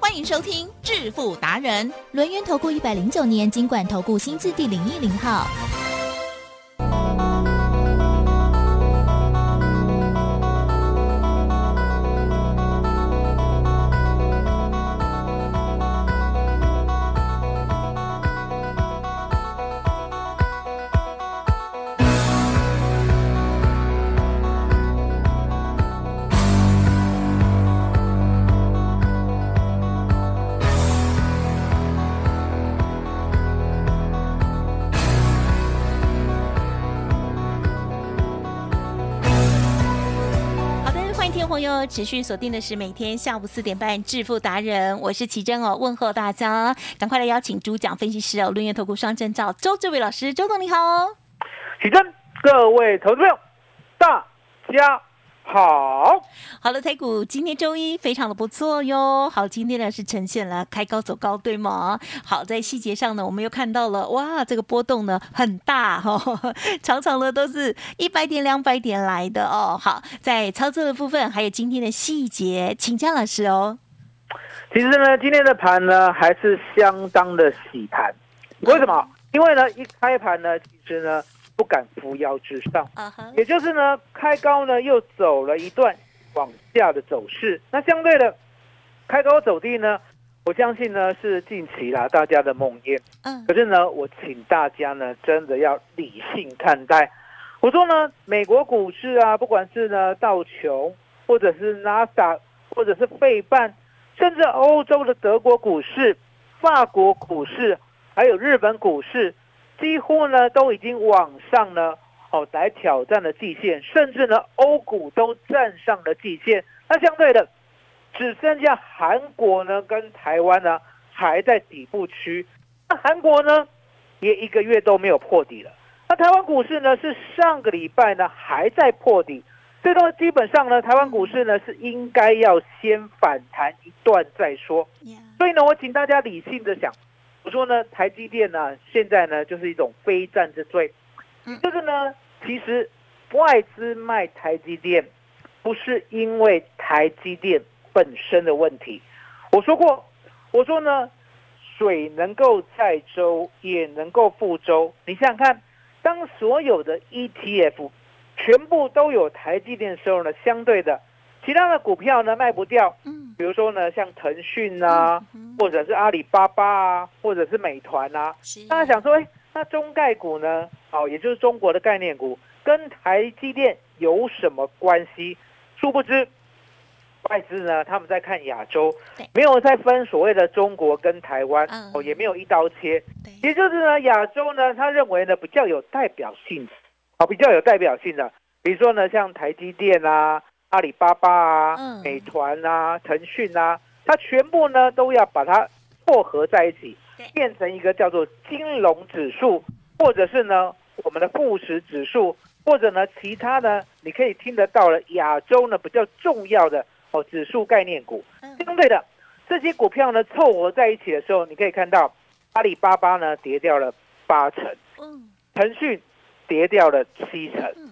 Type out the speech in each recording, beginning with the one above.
欢迎收听致富达人，轮源投顾一百零九年金管投顾新字第零一零号。持续锁定的是每天下午四点半致富达人，我是奇珍哦，问候大家，赶快来邀请主讲分析师哦，论业投顾双证照周志伟老师，周总你好哦。起真，各位投资朋友，大家好。好了，台股今天周一非常的不错哟。好，今天呢是呈现了开高走高，对吗？好，在细节上呢，我们又看到了，哇，这个波动呢很大哈、哦，常常呢都是一百点、两百点来的哦。好，在操作的部分，还有今天的细节，请江老师哦。其实呢，今天的盘呢还是相当的洗盘，为什么？因为呢，一开盘呢，其实呢不敢扶摇直上，也就是呢开高呢又走了一段往下的走势。那相对的，开高走低呢，我相信呢是近期啦大家的梦魇。嗯可是呢，我请大家呢真的要理性看待。我说呢，美国股市啊，不管是呢道琼，或者是纳斯达，或者是费半，甚至欧洲的德国股市、法国股市，还有日本股市，几乎呢都已经往上呢哦来挑战了季线，甚至呢欧股都站上了季线。那相对的，只剩下韩国呢跟台湾呢还在底部区。那韩国呢，也一个月都没有破底了。那台湾股市呢，是上个礼拜呢还在破底，所以说基本上呢，台湾股市呢是应该要先反弹一段再说。所以呢，我请大家理性的想，我说呢，台积电呢现在呢就是一种非战之罪，这个呢其实外资卖台积电不是因为台积电本身的问题，我说过，我说呢。水能够载舟，也能够覆舟。你想想看，当所有的 ETF 全部都有台积电的时候呢，相对的，其他的股票呢卖不掉。嗯，比如说呢，像腾讯啊，或者是阿里巴巴啊，或者是美团啊。是大家想说，哎，那中概股呢？哦，也就是中国的概念股，跟台积电有什么关系？殊不知。外资呢，他们在看亚洲对，没有在分所谓的中国跟台湾，嗯哦，也没有一刀切。对，也就是呢，亚洲呢，他认为呢比较有代表性，好、比较有代表性的，比如说呢，像台积电啊、阿里巴巴啊、嗯。美团啊、腾讯啊，它全部呢都要把它凑合在一起对，变成一个叫做金融指数，或者是呢我们的富时指数，或者呢其他呢，你可以听得到了亚洲呢比较重要的哦指数概念股。嗯。相对的，这些股票呢凑合在一起的时候，你可以看到阿里巴巴呢跌掉了八成，嗯。腾讯跌掉了七成，嗯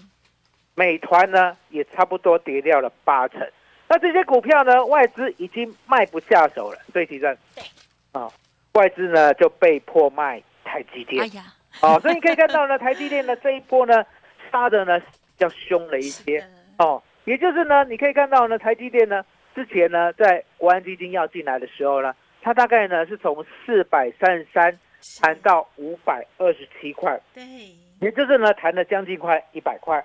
美团呢也差不多跌掉了八成。那这些股票呢，外资已经卖不下手了，所以提振对。啊，外资呢就被迫卖台积电。哎。呀，哦，所以你可以看到呢，台积电呢这一波呢杀的呢比较凶了一些。哦，也就是呢，你可以看到呢，台积电呢之前呢在国安基金要进来的时候呢，它大概呢是从四百三十三是。谈到五百二十七块，对，也就是呢谈了将近快一百块。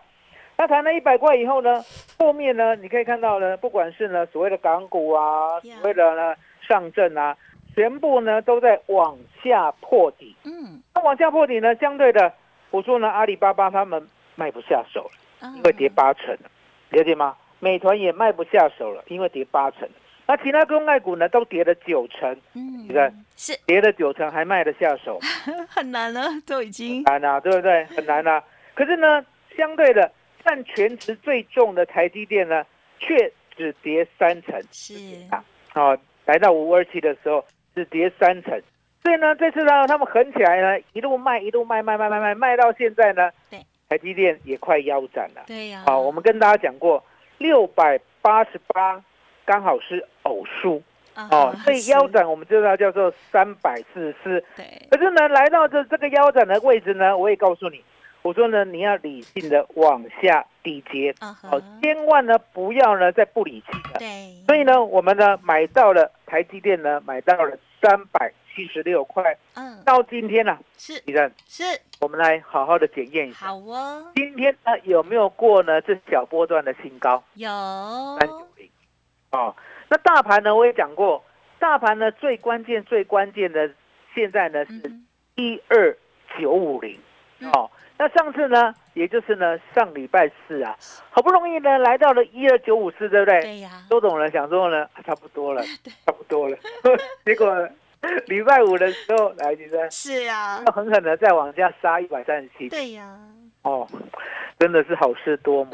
那谈了一百块以后呢，后面呢你可以看到呢，不管是呢所谓的港股啊所谓的呢上证啊，全部呢都在往下破底。嗯，那往下破底呢，相对的，我说呢，阿里巴巴他们卖不下手了，因为跌八成了，了解吗？美团也卖不下手了，因为跌八成。那其他公概股呢都跌了九成，嗯你看是跌了九成还卖得下手，很难了，都已经难啊，对不对？很难啊。可是呢，相对的占全值最重的台积电呢，却只跌三成。是啊哦，来到五二七的时候只跌三成，所以呢，这次呢，他们狠起来呢，一路卖，一路卖，卖卖卖卖卖到现在呢，对，台积电也快腰斩了。对呀，好、我们跟大家讲过，六百八十八刚好是偶数啊哦，所以腰斩我们知道叫做三百四十四。对可是呢，来到这这个腰斩的位置呢，我也告诉你，我说呢，你要理性的往下低接，啊哈哦，千万呢不要呢再不理性的。对，所以呢，我们呢买到了台积电呢，买到了三百七十六块，嗯。到今天呢、是。李正，是。我们来好好的检验一下，好哦，今天呢有没有过呢这小波段的新高？有。三九零？哦，那大盘呢我也讲过，大盘呢最关键最关键的现在呢是一二九五零。嗯哦。那上次呢，也就是呢上礼拜四啊，好不容易呢来到了一二九五四，对不对？对呀，周董呢想说呢，啊差不多了，差不多了。结果礼拜五的时候，来先生是啊，要狠狠的再往下杀一百三十七，对呀，哦，真的是好事多磨。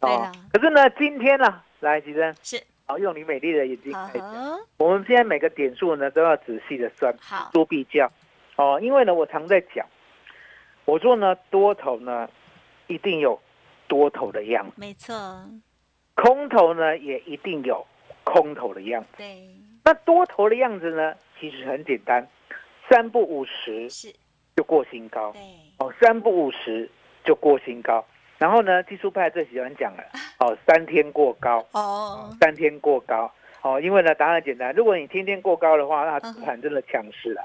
对哦，可是呢，今天呢，来吉生，是好用你美丽的眼睛看一下，哦我们现在每个点数呢都要仔细的算，好，多比较。哦，因为呢，我常在讲，我说呢，多头呢一定有多头的样。子，没错，空头呢也一定有空头的样。子。对，那多头的样子呢，其实很简单，三不五十是，就过新高。对，哦，三不五十就过新高。然后呢，技术派最喜欢讲了哦，三天过高，哦，三天过高。哦，因为呢答案简单，如果你天天过高的话，那嗯这盘真的强势了。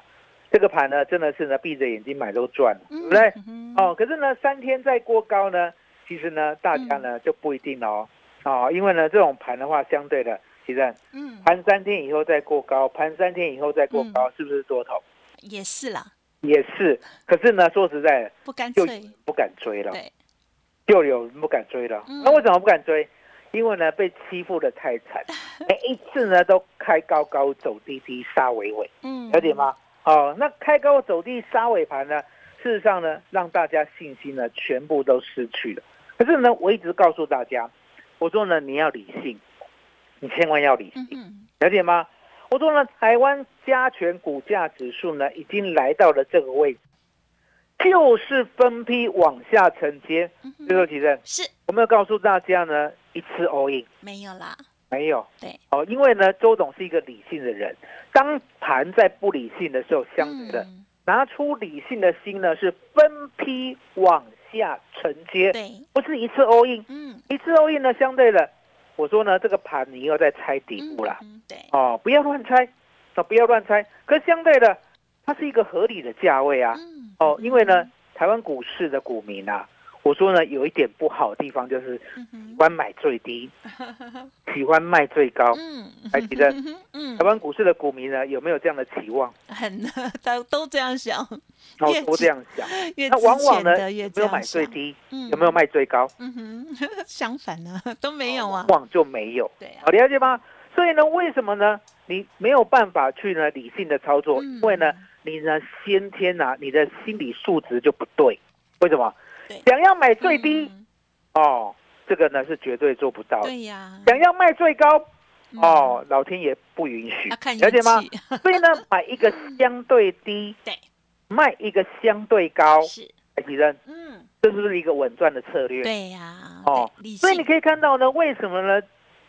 这个盘呢，真的是呢闭着眼睛买都赚了，对嗯不对？嗯哦，可是呢三天再过高呢，其实呢大家呢就不一定了哦，哦，因为呢这种盘的话，相对的，其实嗯，盘三天以后再过高，盘三天以后再过高，是不是多头？也是啦，也是，可是呢，说实在的，不干就脆，不敢追了，对，就有人不敢追了。嗯那为什么不敢追？因为呢，被欺负的太惨，每一次呢都开高高走低低杀尾尾，嗯，了解？吗？哦，那开高走低杀尾盘呢，事实上呢，让大家信心呢全部都失去了。可是呢，我一直告诉大家，我说呢，你要理性，你千万要理性。了解吗？我说呢，台湾加权股价指数呢，已经来到了这个位置，就是分批往下承接。最后提正，是。我们要告诉大家呢，一次 all in 没有啦，没有。对，哦，因为呢，周董是一个理性的人，当盘在不理性的时候，相对的、嗯。拿出理性的心呢，是分批往下承接，对，不是一次 all in，嗯，一次 all in 呢，相对的，我说呢，这个盘你要再猜底部啦。嗯，对，哦，不要乱猜，哦，不要乱猜。可是相对的，它是一个合理的价位啊。嗯，哦，因为呢，台湾股市的股民啊，我说呢，有一点不好的地方就是嗯喜欢买最低，喜欢卖最高。嗯，还记得嗯台，湾股市的股民呢，有没有这样的期望？很都都这样想，都这样想。越那往往呢，越这样有没有买最，低？嗯有没有？卖最高？嗯哼，相反呢，都没有啊往，往就没有。对啊好，，了解吗？所以呢，为什么呢？你没有办法去呢理性的操作，嗯因为呢，你呢先天啊，你的心理素质就不对。为什么对？想要买最低、嗯。哦，这个呢是绝对做不到的。对呀，想要卖最高嗯，哦，老天爷不允许了解吗？所以呢，买一个相对低，对，卖一个相对高，是，哎，其实嗯，这是不是一个稳赚的策略？对呀，哦所以你可以看到呢，为什么呢？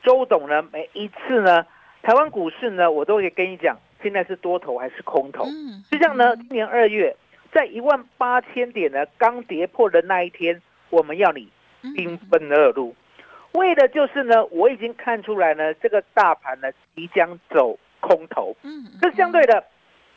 周董呢，每一次呢，台湾股市呢，我都会跟你讲，现在是多头还是空头。嗯，就像呢，嗯。今年二月在一万八千点呢刚跌破的那一天，我们要你嗯。兵分二路，为的就是呢，我已经看出来呢，这个大盘呢即将走空头。嗯，这相对的，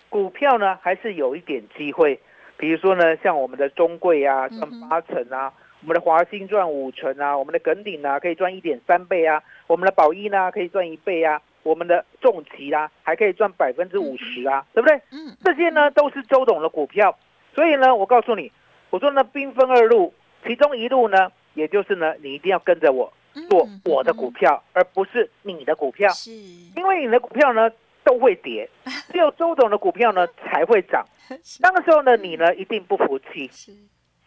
股票呢还是有一点机会，比如说呢，像我们的中贵啊，赚八成啊，我们的华兴赚五成啊，我们的耿鼎啊可以赚一点三倍啊，我们的宝一呢可以赚一倍啊，我们的重疾啦、还可以赚百分之五十啊，对不对？嗯，这些呢都是周董的股票，所以呢，我告诉你，我说呢兵分二路，其中一路呢，也就是呢，你一定要跟着我做我的股票，而不是你的股票，是，因为你的股票呢都会跌，只有周董的股票呢才会涨。那个时候呢，你呢一定不服气，是，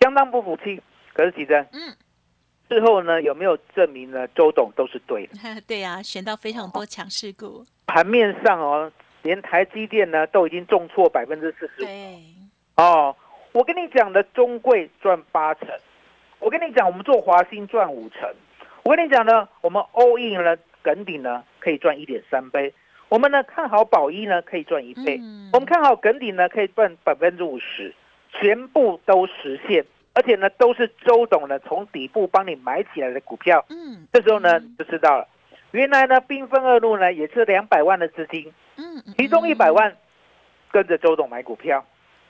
相当不服气。可是其实，嗯，事后呢有没有证明呢？周董都是对的。对呀，选到非常多强势股，盘面上哦，连台积电呢都已经重挫百分之四十五。对，哦，我跟你讲的中贵赚八成，我跟你讲我们做华兴赚五成，我跟你讲呢，我们 all in 呢耿鼎呢可以赚一点三倍，我们呢看好宝一呢可以赚一倍，嗯。我们看好耿鼎呢可以赚百分之五十，全部都实现，而且呢都是周董呢从底部帮你买起来的股票，嗯，这时候呢就知道了，原来呢缤纷二路呢也是两百万的资金，嗯，嗯，其中一百万跟着周董买股票，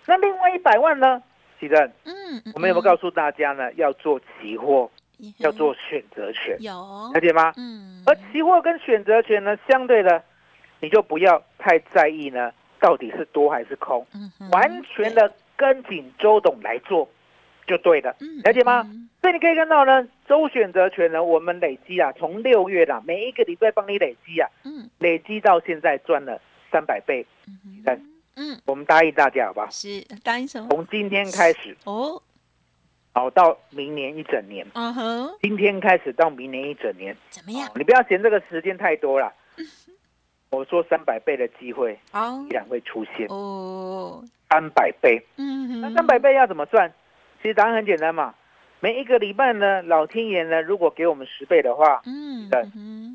那另外一百万呢？其正，嗯，嗯，我们有没有告诉大家呢？要做期货，要做选择权，有了，解吗？嗯，而期货跟选择权呢，相对的，你就不要太在意呢，到底是多还是空，嗯完全的跟紧周董来做就对了，嗯了解吗？嗯所以你可以看到呢，周选择权呢，我们累积啊，从六月啦，每一个礼拜帮你累积啊，嗯累积到现在赚了三百倍，嗯嗯，我们答应大家好不好？是答应什么？从今天开始，哦，好到明年一整年，嗯哼，今天开始到明年一整年，怎么样哦？你不要嫌这个时间太多了。我说三百倍的机会哦依然会出现，哦，三百倍。嗯哼，那三百倍要怎么算？其实答案很简单嘛，每一个礼拜呢，老天爷呢，如果给我们十倍的话，嗯，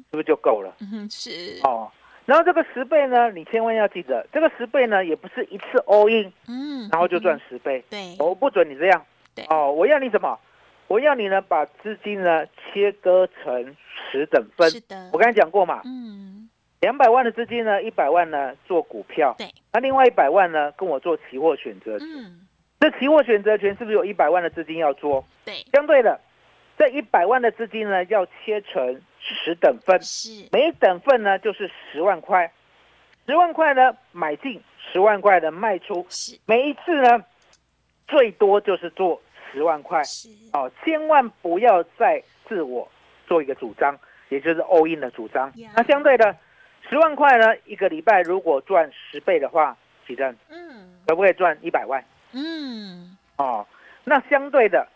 是不是就够了？嗯哼，是，哦，然后这个十倍呢，你千万要记得，这个十倍呢，也不是一次 all in，嗯，然后就赚十倍。对，我不准你这样对。哦，我要你什么？我要你呢，把资金呢切割成十等分。是的，我刚才讲过嘛，嗯，两百万的资金呢，一百万呢做股票，对，那另外一百万呢跟我做期货选择权。嗯，这期货选择权是不是有一百万的资金要做？对，相对的，这一百万的资金呢要切成十等份，是，每一等份呢就是十万块，十万块呢买进，十万块的卖出，是，每一次呢最多就是做十万块。是，哦，千万不要再自我做一个主张，也就是 all in 的主张呀。那相对的，十万块呢，一个礼拜如果赚十倍的话，启正嗯可不可以赚一百万？嗯，哦，那相对的，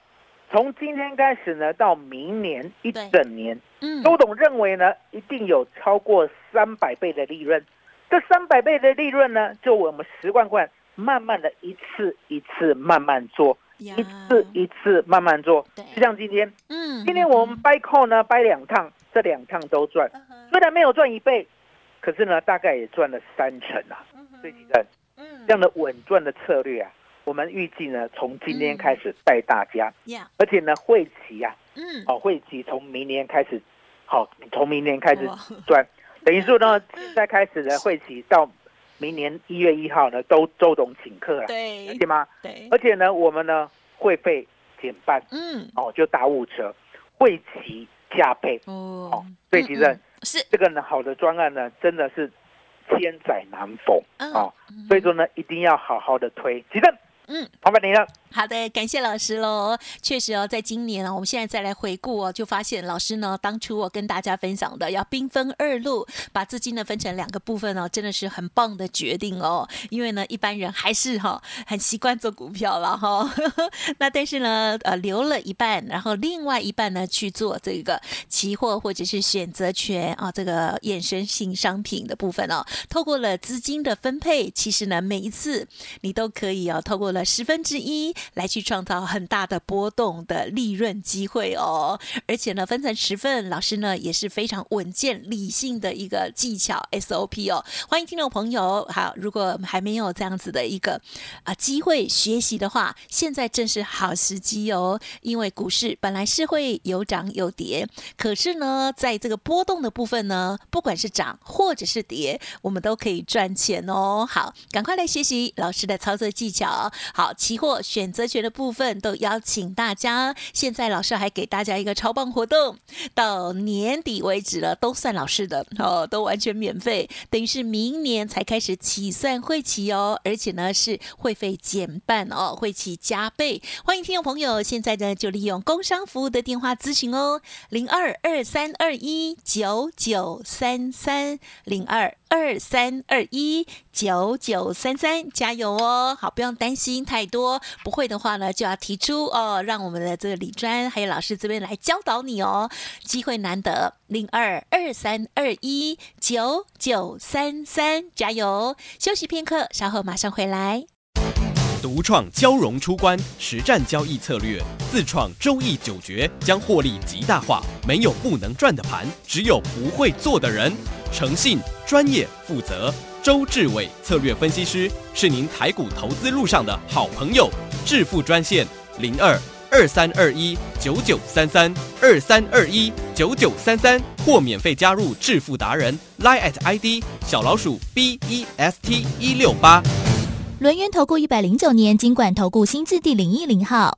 从今天开始呢，到明年一整年，嗯，周董认为呢，一定有超过三百倍的利润。这三百倍的利润呢，就我们十万块，慢慢的一次一次慢慢做，一次一次慢慢做。就像今天，嗯，今天我们掰扣呢掰两趟，这两趟都赚，虽然没有赚一倍，可是呢大概也赚了三成啊。嗯哼。所以其实嗯。这样的稳赚的策略啊，我们预计呢从今天开始带大家，呀，而且呢会期啊，嗯，哦会期从明年开始，好从明年开始哇。赚，等于说呢现在开始的会期到明年一月一号呢都周董请客了，了对解吗？对，而且呢我们呢会费减半。嗯，哦，就打五折，会期加倍哦。哦，所以其实嗯嗯是，这个呢好的专案呢，真的是千载难逢啊哦，所以说呢一定要好好的推。其正，嗯，麻烦你了。好的，感谢老师喽。确实哦，在今年啊，我们现在再来回顾哦，就发现老师呢，当初我跟大家分享的要兵分二路，把资金呢分成两个部分哦，真的是很棒的决定哦。因为呢，一般人还是哈、很习惯做股票了哈、那但是呢，呃，留了一半，然后另外一半呢去做这个期货或者是选择权啊，这个衍生性商品的部分哦。透过了资金的分配，其实呢，每一次你都可以哦，透过了十分之一来去创造很大的波动的利润机会哦。而且呢，分成十份，老师呢也是非常稳健理性的一个技巧 SOP 哦。欢迎听众朋友，好，如果还没有这样子的一个啊机会学习的话，现在正是好时机哦。因为股市本来是会有涨有跌，可是呢，在这个波动的部分呢，不管是涨或者是跌，我们都可以赚钱哦。好，赶快来学习老师的操作技巧。好，期货选选择权的部分都邀请大家。现在老师还给大家一个超棒活动，到年底为止了，都算老师的哦，都完全免费，等于是明年才开始起算会期哦，而且呢是会费减半哦，会期加倍。欢迎听众朋友，现在呢就利用工商服务的电话咨询哦，零二二三二一九九三三零二二三二一九九三三，加油哦！好，不用担心太多，不会的话呢就要提出哦，让我们的这个李专还有老师这边来教导你哦，机会难得，零二二三二一九九三三，加油！休息片刻，稍后马上回来。独创交融出关实战交易策略，自创周易九诀，将获利极大化。没有不能赚的盘，只有不会做的人。诚信、专业、负责，周志伟策略分析师是您台股投资路上的好朋友。致富专线零二二三二一九九三三二三二一九九三三，或免费加入致富达人 Line at ID 小老鼠 B E S T 一六八。轮源投顾一百零九年金管投顾新字第零一零号。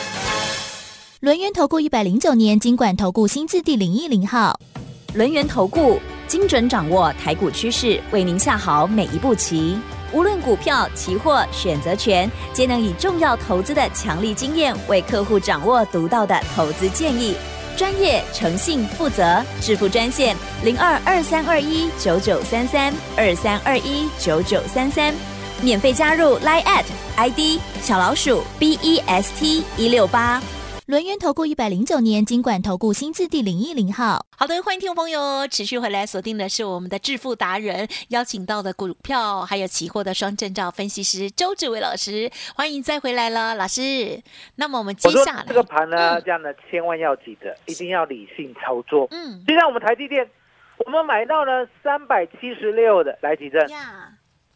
轮源投顾一百零九年金管投顾新字第零一零号，轮源投顾精准掌握台股趋势，为您下好每一步棋。无论股票、期货、选择权，皆能以重要投资的强力经验，为客户掌握独到的投资建议。专业、诚信、负责，致富专线零二二三二一九九三三二三二一九九三三。免费加入 Line at ID 小老鼠 B E S T 一六八，轮源投顾一百零九年金管投顾新字第零一零号。好的，欢迎听众朋友持续回来锁定的是我们的致富达人邀请到的股票还有期货的双证照分析师周志伟老师，欢迎再回来了，老师。那么我们接下来这个盘呢，这样呢，千万要记得，一定要理性操作。嗯，就像我们台积电，我们买到了三百七十六的来几阵。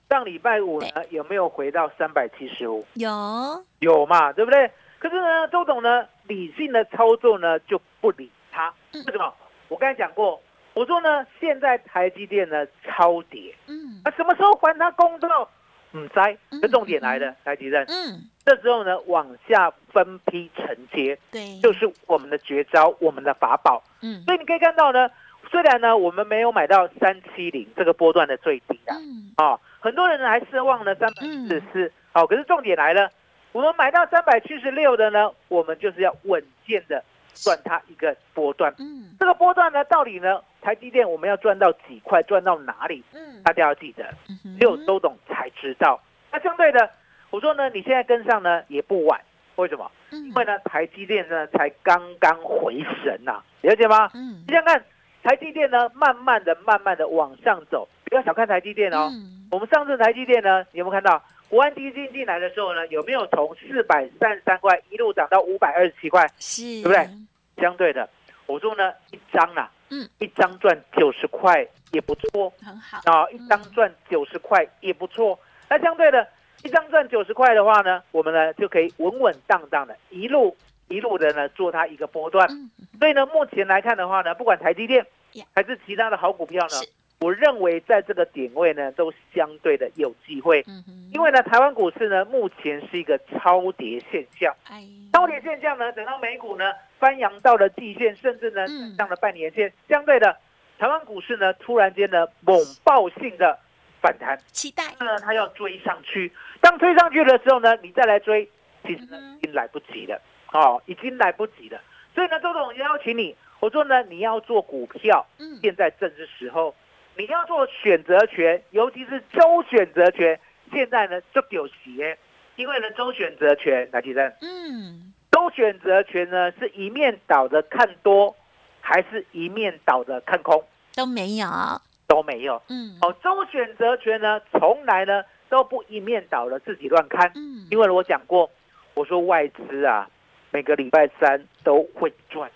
上礼拜五呢，有没有回到三百七十五？有，有嘛，对不对？可是呢，周董呢，理性的操作呢，就不理他。为什么？我刚才讲过，我说呢，现在台积电呢超跌，嗯，啊，什么时候还它公道？嗯，在，这重点来了，台积电，嗯，这时候呢，往下分批承接，对，就是我们的绝招，我们的法宝，嗯，所以你可以看到呢，虽然呢，我们没有买到三七零这个波段的最低啊，嗯，啊。很多人呢还奢望呢三百四十四，好，可是重点来了，我们买到三百七十六的呢，我们就是要稳健的赚它一个波段。嗯，这个波段呢，到底呢，台积电我们要赚到几块，赚到哪里？嗯，大家要记得，只有周董才知道。那相对的，我说呢，你现在跟上呢也不晚，为什么？因为呢，台积电呢才刚刚回神呐，了解吗？嗯，你想看台积电呢，慢慢的、慢慢的往上走。不要小看台积电哦，我们上次台积电呢，你有没有看到国安基金进来的时候呢，有没有从四百三十三块一路涨到五百二十七块？是，对不对？相对的，我说呢，一张啊，嗯，一张赚九十块也不错，很好啊，一张赚九十块也不错。那相对的，一张赚九十块的话呢，我们呢就可以稳稳当当的一路一路的呢做它一个波段。所以呢，目前来看的话呢，不管台积电还是其他的好股票呢。我认为在这个点位呢，都相对的有机会，因为呢，台湾股市呢目前是一个超跌现象，超跌现象呢，等到美股呢翻扬到了季线，甚至呢上了半年线，相对的，台湾股市呢突然间呢猛爆性的反弹，期待。呢它要追上去，当追上去的时候呢，你再来追，其实呢已经来不及了，哦，已经来不及了，所以呢，周总邀请你，我说呢，你要做股票，现在正是时候。你要做选择权，尤其是周选择权，现在呢就有鞋，因为呢周选择权来提升。嗯，周选择权呢是一面倒的看多，还是一面倒的看空？都没有，都没有。嗯，哦，周选择权呢从来呢都不一面倒的自己乱看。嗯，因为我讲过，我说外资啊，每个礼拜三都会赚，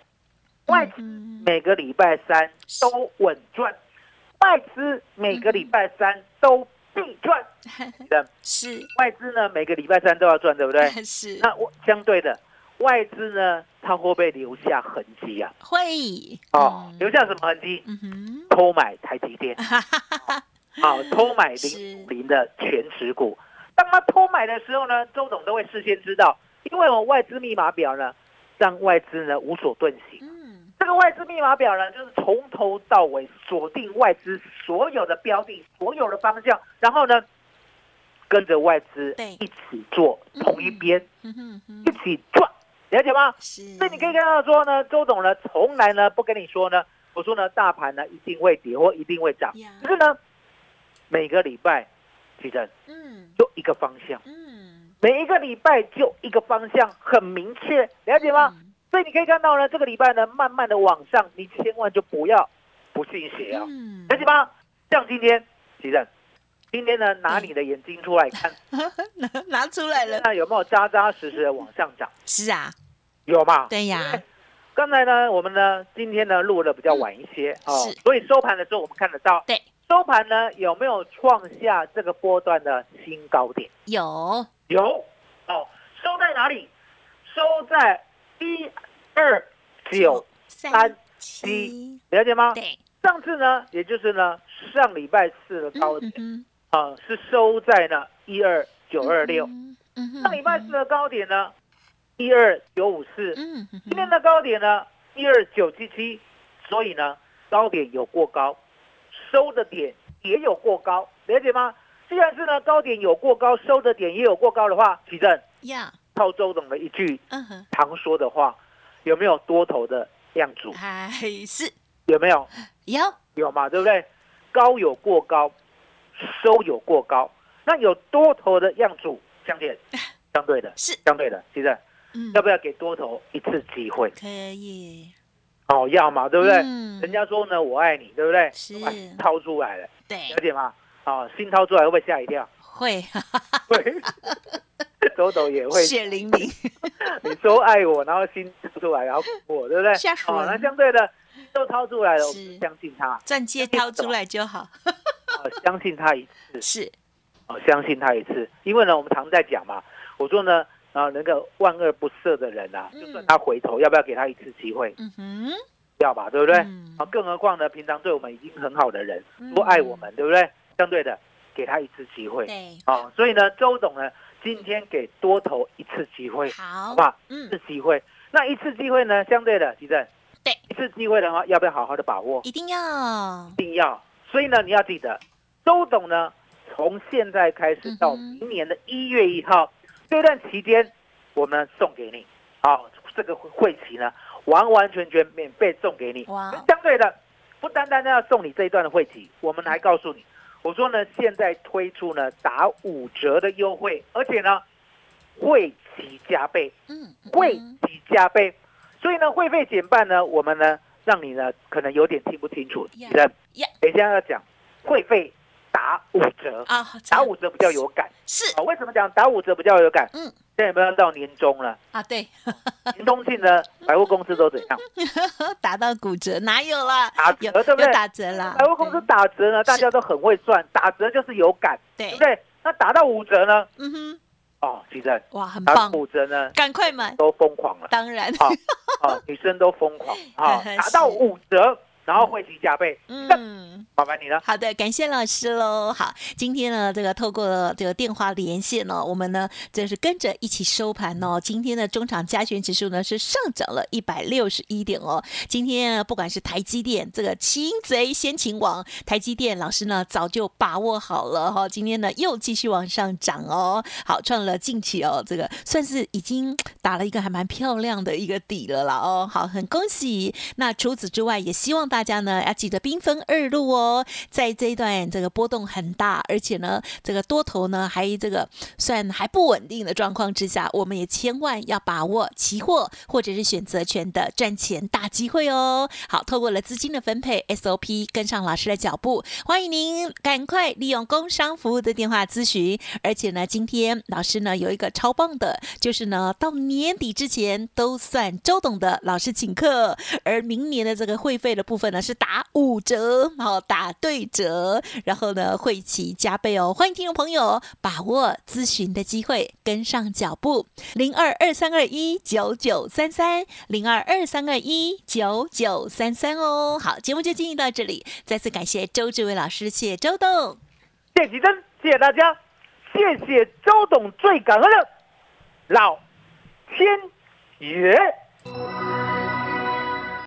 外资嗯每个礼拜三都稳赚，外资每个礼拜三都必赚。的是外资呢，每个礼拜三都要赚，对不对？是那我相对的，外资呢，它会不会留下痕迹啊？会哦，嗯留下什么痕迹？偷买台积电，好，偷买是零零的全持股。当他偷买的时候呢，周董都会事先知道，因为我外资密码表呢，让外资呢无所遁形。嗯这个外资密码表呢，就是从头到尾锁定外资所有的标的、所有的方向，然后呢，跟着外资一起做同一边，一起赚，了解吗？是，所以你可以看到说呢，周董呢从来呢不跟你说呢，我说呢大盘呢一定会跌或一定会涨，可是呢每个礼拜其实嗯。就一个方向，嗯，每一个礼拜就一个方向，很明确，了解吗？嗯所以你可以看到呢，这个礼拜呢慢慢的往上，你千万就不要不信邪啊，嗯了解吗？像今天，其实今天呢拿你的眼睛出来看，拿 拿出来了，那有没有扎扎实实的往上涨？是啊，有吗？对呀，刚才呢，我们呢今天呢录的比较晚一些哦，所以收盘的时候我们看得到，对，收盘呢有没有创下这个波段的新高点？有有哦，收在哪里？收在一二九，三七，了解吗？对，上次呢，也就是呢上礼拜四的高点嗯啊、是收在呢一二九二六，上礼拜四的高点呢一二九五四，嗯今天的高点呢一二九七七，所以呢高点有过高，收的点也有过高，了解吗？既然是呢高点有过高，收的点也有过高的话，奇正。呀，套周董的一句常说的话，有没有多头的样组？还是有没有？有，有嘛？对不对？高有过高，收有过高，那有多头的样组，相见 相对的，是相对的，其实嗯要不要给多头一次机会？可以，哦，要嘛，对不对？嗯人家说呢，我爱你，对不对？是掏出来了，对了，解吗？哦，新掏出来会不会吓一跳？会会，周董也会。血淋淋，你说爱我，然后心掏出来，然后我，对不对？吓死人哦，那相对的，都掏出来了，我是们相信他，钻戒掏出来就好，哦，相信他一次，是，哦，相信他一次。因为呢，我们常在讲嘛，我说呢，啊，那个万恶不赦的人啊，嗯就算他回头，要不要给他一次机会？嗯哼，要吧，对不对？嗯啊，更何况呢，平常对我们已经很好的人，嗯多爱我们，对不对？相对的，给他一次机会。对，哦，所以呢，周董呢，今天给多头一次机会，好好不，好？一嗯次，机会，那一次机会呢，相对的，吉正，对，一次机会的话，要不要好好的把握？一定要一定要。所以呢，你要记得，周董呢，从现在开始到明年的一月一号、这段期间，我们送给你，好、这个会期呢，完完全全免费送给你。哇相对的，不单单要送你这一段的会期，我们还告诉你，我说呢，现在推出呢打五折的优惠，而且呢，会期加倍，嗯，会嗯期加倍，所以呢，会费减半呢，我们呢让你呢可能有点听不清楚，呀人呀等一下要讲会费打五折，啊，打五折比较有感。是。啊。为什么讲打五折比较有感？嗯，现在有没有到年终了？啊，对，年终庆呢，百货公司都怎样？打到骨折哪有啦？打折有对不对打折啦，百货公司打折呢，大家都很会赚，打折就是有感，对对不，对？那打到五折呢？嗯哼，哦，其实哇，很棒到，五折呢，赶快买，都疯狂了。当然，好哦，女生都疯狂啊，是打到五折，然后会期加倍，嗯。麻烦你了。好的，感谢老师喽。好，今天呢，这个透过这个电话连线呢，我们呢就是跟着一起收盘哦。今天的中场加权指数呢是上涨了一百六十一点哦。今天呢不管是台积电这个擒贼先擒王，台积电老师呢早就把握好了哈、今天呢又继续往上涨哦。好，创了近期哦，这个算是已经打了一个还蛮漂亮的一个底了啦哦。好，很恭喜。那除此之外，也希望大大家呢要记得兵分二路哦，在这一段这个波动很大，而且呢这个多头呢还这个算还不稳定的状况之下，我们也千万要把握期货或者是选择权的赚钱大机会哦。好，透过了资金的分配 SOP，跟上老师的脚步，欢迎您赶快利用工商服务的电话咨询。而且呢，今天老师呢有一个超棒的，就是呢到年底之前都算周董的老师请客，而明年的这个会费的部分呢是打五折，好打对折，然后呢会期加倍哦。欢迎听众朋友把握咨询的机会，跟上脚步，零二二三二一九九三三，零二二三二一九九三三哦。好，节目就进行到这里，再次感谢周志伟老师，谢谢周董，谢谢吉珍，谢谢大家，谢谢周董，最感恩的老天爷。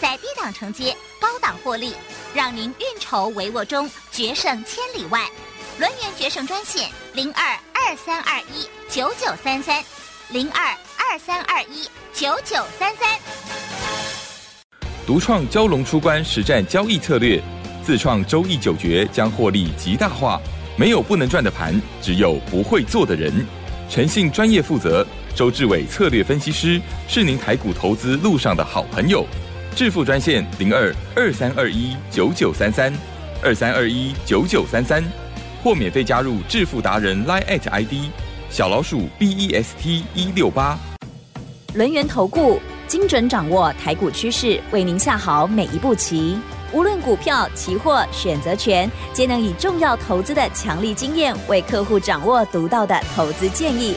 在低档承接，高档获利，让您运筹帷幄中决胜千里外。轮源决胜专线零二二三二一九九三三零二二三二一九九三三。独创蛟龙出关实战交易策略，自创周易九诀，将获利极大化。没有不能赚的盘，只有不会做的人。诚信、专业、负责。周志伟策略分析师是您台股投资路上的好朋友。致富专线零二二三二一九九三三二三二一九九三三，或免费加入致富达人 Line at ID 小老鼠 B E S T 一六八。轮源投顾精准掌握台股趋势，为您下好每一步棋。无论股票、期货、选择权，皆能以重要投资的强力经验，为客户掌握独到的投资建议。